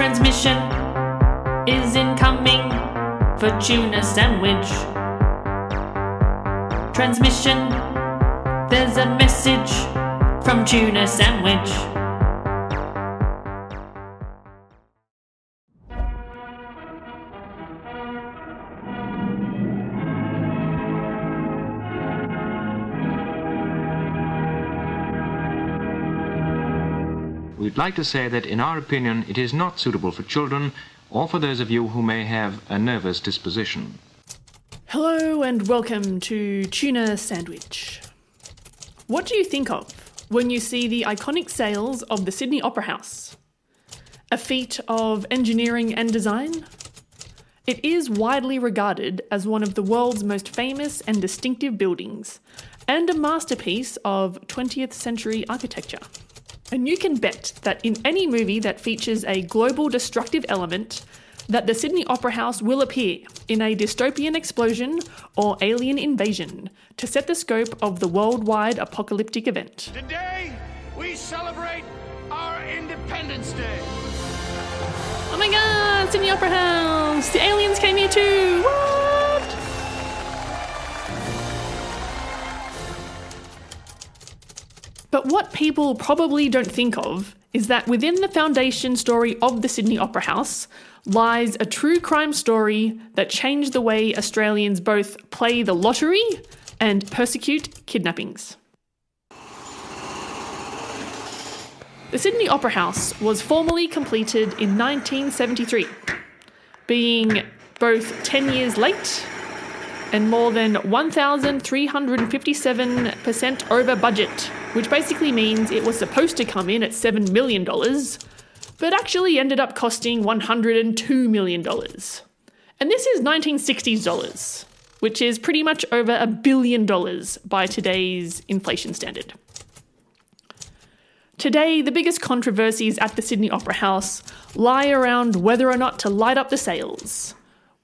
Transmission is incoming for tuna sandwich. Transmission, there's a message from tuna sandwich. We'd like to say that, in our opinion, it is not suitable for children or for those of you who may have a nervous disposition. Hello and welcome to Tuna Sandwich. What do you think of when you see the iconic sails of the Sydney Opera House? A feat of engineering and design? It is widely regarded as one of the world's most famous and distinctive buildings, and a masterpiece of 20th century architecture. And you can bet that in any movie that features a global destructive element, that the Sydney Opera House will appear in a dystopian explosion or alien invasion to set the scope of the worldwide apocalyptic event. Today, we celebrate our Independence Day. Oh my god, Sydney Opera House! The aliens came here too! What? But what people probably don't think of is that within the foundation story of the Sydney Opera House lies a true crime story that changed the way Australians both play the lottery and persecute kidnappings. The Sydney Opera House was formally completed in 1973, being both 10 years late and more than 1,357% over budget, which basically means it was supposed to come in at $7 million, but actually ended up costing $102 million. And this is 1960s dollars, which is pretty much over a billion dollars by today's inflation standard. Today, the biggest controversies at the Sydney Opera House lie around whether or not to light up the sails,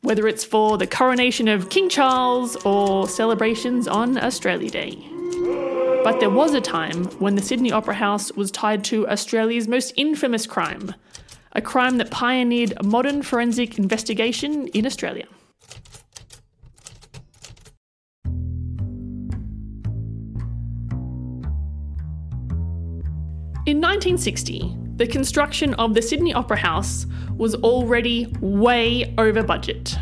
whether it's for the coronation of King Charles or celebrations on Australia Day. But there was a time when the Sydney Opera House was tied to Australia's most infamous crime, a crime that pioneered modern forensic investigation in Australia. In 1960, the construction of the Sydney Opera House was already way over budget.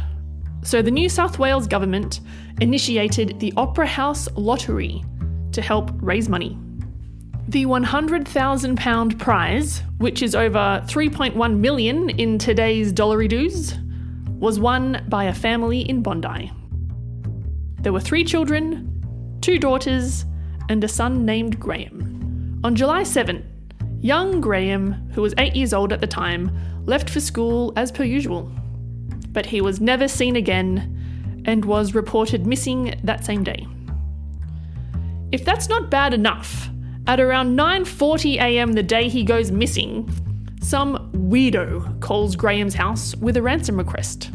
So the New South Wales government initiated the Opera House Lottery to help raise money. The £100,000 prize, which is over 3.1 million in today's dollary dues, was won by a family in Bondi. There were three children, two daughters, and a son named Graham. On July 7, young Graham, who was eight years old at the time, left for school as per usual. But he was never seen again and was reported missing that same day. If that's not bad enough, at around 9:40 a.m. the day he goes missing, some weirdo calls Graham's house with a ransom request,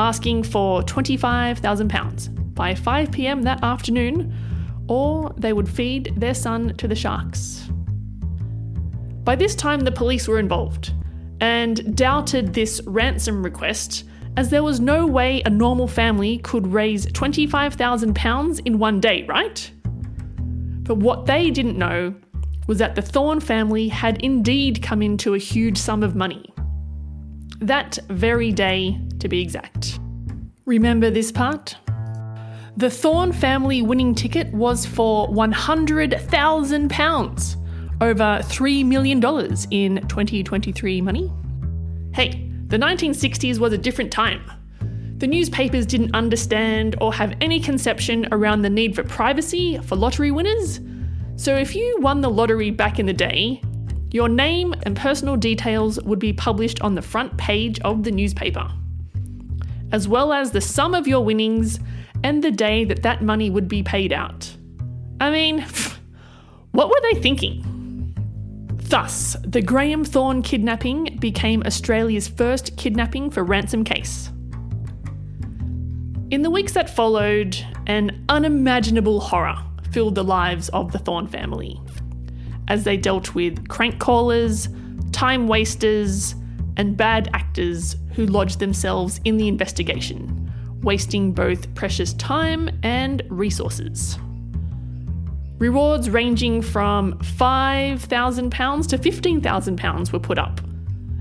asking for 25,000 pounds by 5 p.m. that afternoon, or they would feed their son to the sharks. By this time, the police were involved and doubted this ransom request as there was no way a normal family could raise £25,000 in one day, right? But what they didn't know was that the Thorne family had indeed come into a huge sum of money. That very day, to be exact. Remember this part? The Thorne family winning ticket was for £100,000, over $3 million in 2023 money. Hey, the 1960s was a different time. The newspapers didn't understand or have any conception around the need for privacy for lottery winners. So if you won the lottery back in the day, your name and personal details would be published on the front page of the newspaper, as well as the sum of your winnings and the day that that money would be paid out. I mean, what were they thinking? Thus, the Graham Thorne kidnapping became Australia's first kidnapping for ransom case. In the weeks that followed, an unimaginable horror filled the lives of the Thorne family as they dealt with crank callers, time wasters, and bad actors who lodged themselves in the investigation, wasting both precious time and resources. Rewards ranging from £5,000 to £15,000 were put up.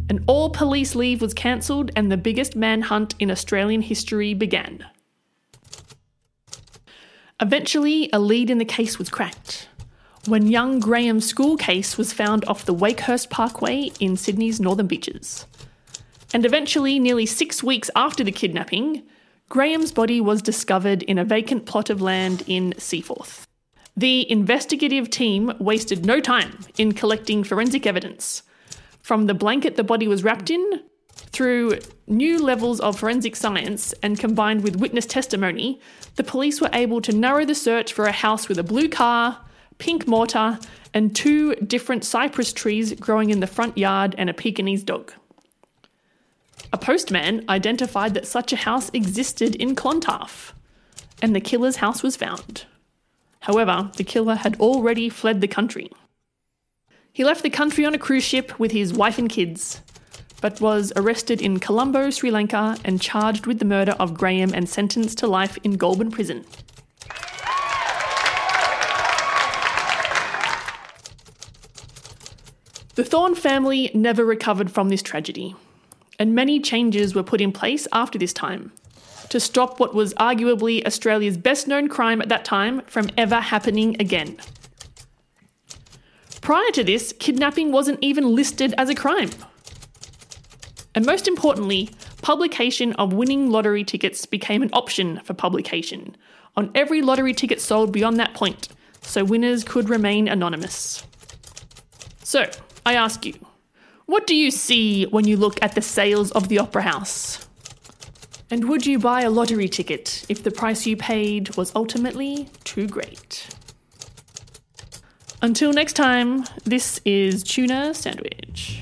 And all police leave was cancelled, and the biggest manhunt in Australian history began. Eventually, a lead in the case was cracked when young Graham's school case was found off the Wakehurst Parkway in Sydney's Northern Beaches. And eventually, nearly six weeks after the kidnapping, Graham's body was discovered in a vacant plot of land in Seaforth. The investigative team wasted no time in collecting forensic evidence. From the blanket the body was wrapped in, through new levels of forensic science and combined with witness testimony, the police were able to narrow the search for a house with a blue car, pink mortar, and two different cypress trees growing in the front yard and a Pekingese dog. A postman identified that such a house existed in Clontarf, and the killer's house was found. However, the killer had already fled the country. He left the country on a cruise ship with his wife and kids, but was arrested in Colombo, Sri Lanka, and charged with the murder of Graham and sentenced to life in Goulburn Prison. The Thorne family never recovered from this tragedy, and many changes were put in place after this time to stop what was arguably Australia's best known crime at that time from ever happening again. Prior to this, kidnapping wasn't even listed as a crime. And most importantly, publication of winning lottery tickets became an option for publication on every lottery ticket sold beyond that point, so winners could remain anonymous. So, I ask you, what do you see when you look at the sails of the Opera House? And would you buy a lottery ticket if the price you paid was ultimately too great? Until next time, this is Tuna Sandwich.